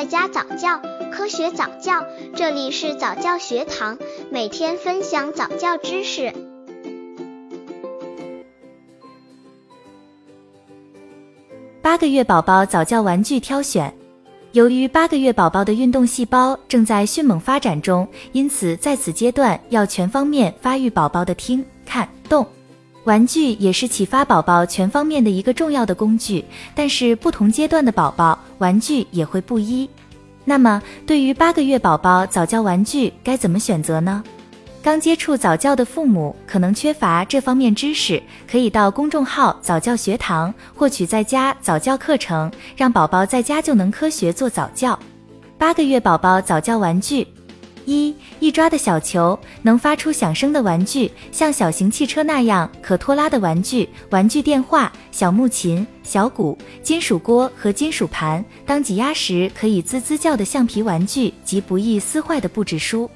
在家早教，科学早教，这里是早教学堂，每天分享早教知识。八个月宝宝早教玩具挑选。由于八个月宝宝的运动细胞正在迅猛发展中，因此在此阶段要全方面发育宝宝的听、看、动。玩具也是启发宝宝全方面的一个重要的工具，但是不同阶段的宝宝玩具也会不一。那么，对于八个月宝宝早教玩具该怎么选择呢？刚接触早教的父母可能缺乏这方面知识，可以到公众号早教学堂获取在家早教课程，让宝宝在家就能科学做早教。八个月宝宝早教玩具。一易抓的小球，能发出响声的玩具，像小型汽车那样可拖拉的玩具，玩具电话、小木琴、小鼓、金属锅和金属盘，当挤压时可以滋滋叫的橡皮玩具及不易撕坏的布质书。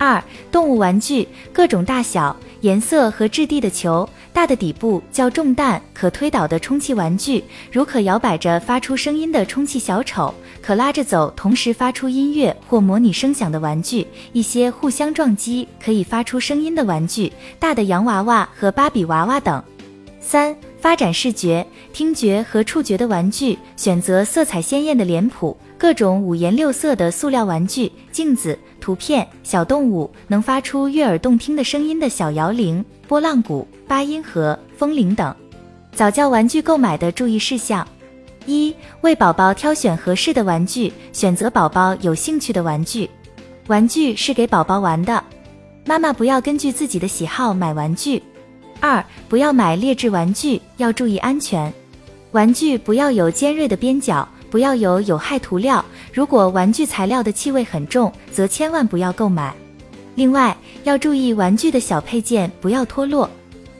二动物玩具，各种大小、颜色和质地的球，大的底部较重弹可推倒的充气玩具，如可摇摆着发出声音的充气小丑，可拉着走同时发出音乐或模拟声响的玩具，一些互相撞击可以发出声音的玩具，大的洋娃娃和芭比娃娃等。三发展视觉、听觉和触觉的玩具，选择色彩鲜艳的脸谱，各种五颜六色的塑料玩具，镜子。图片、小动物能发出悦耳动听的声音的小摇铃、波浪鼓、八音盒、风铃等。早教玩具购买的注意事项：一、为宝宝挑选合适的玩具，选择宝宝有兴趣的玩具。玩具是给宝宝玩的，妈妈不要根据自己的喜好买玩具。二、不要买劣质玩具，要注意安全。玩具不要有尖锐的边角。不要有有害涂料。如果玩具材料的气味很重，则千万不要购买。另外，要注意玩具的小配件不要脱落。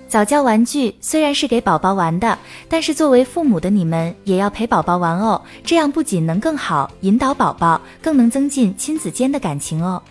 早教玩具虽然是给宝宝玩的，但是作为父母的你们也要陪宝宝玩哦。这样不仅能更好引导宝宝，更能增进亲子间的感情哦。